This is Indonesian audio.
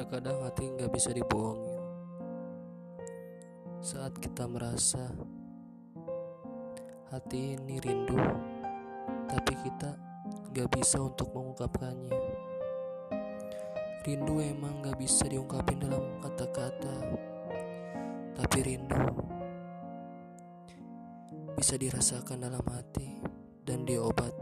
Terkadang hati nggak bisa dibohongin. Saat kita merasa hati ini rindu, tapi kita nggak bisa untuk mengungkapkannya. Rindu emang nggak bisa diungkapin dalam kata-kata, tapi rindu bisa dirasakan dalam hati dan diobati.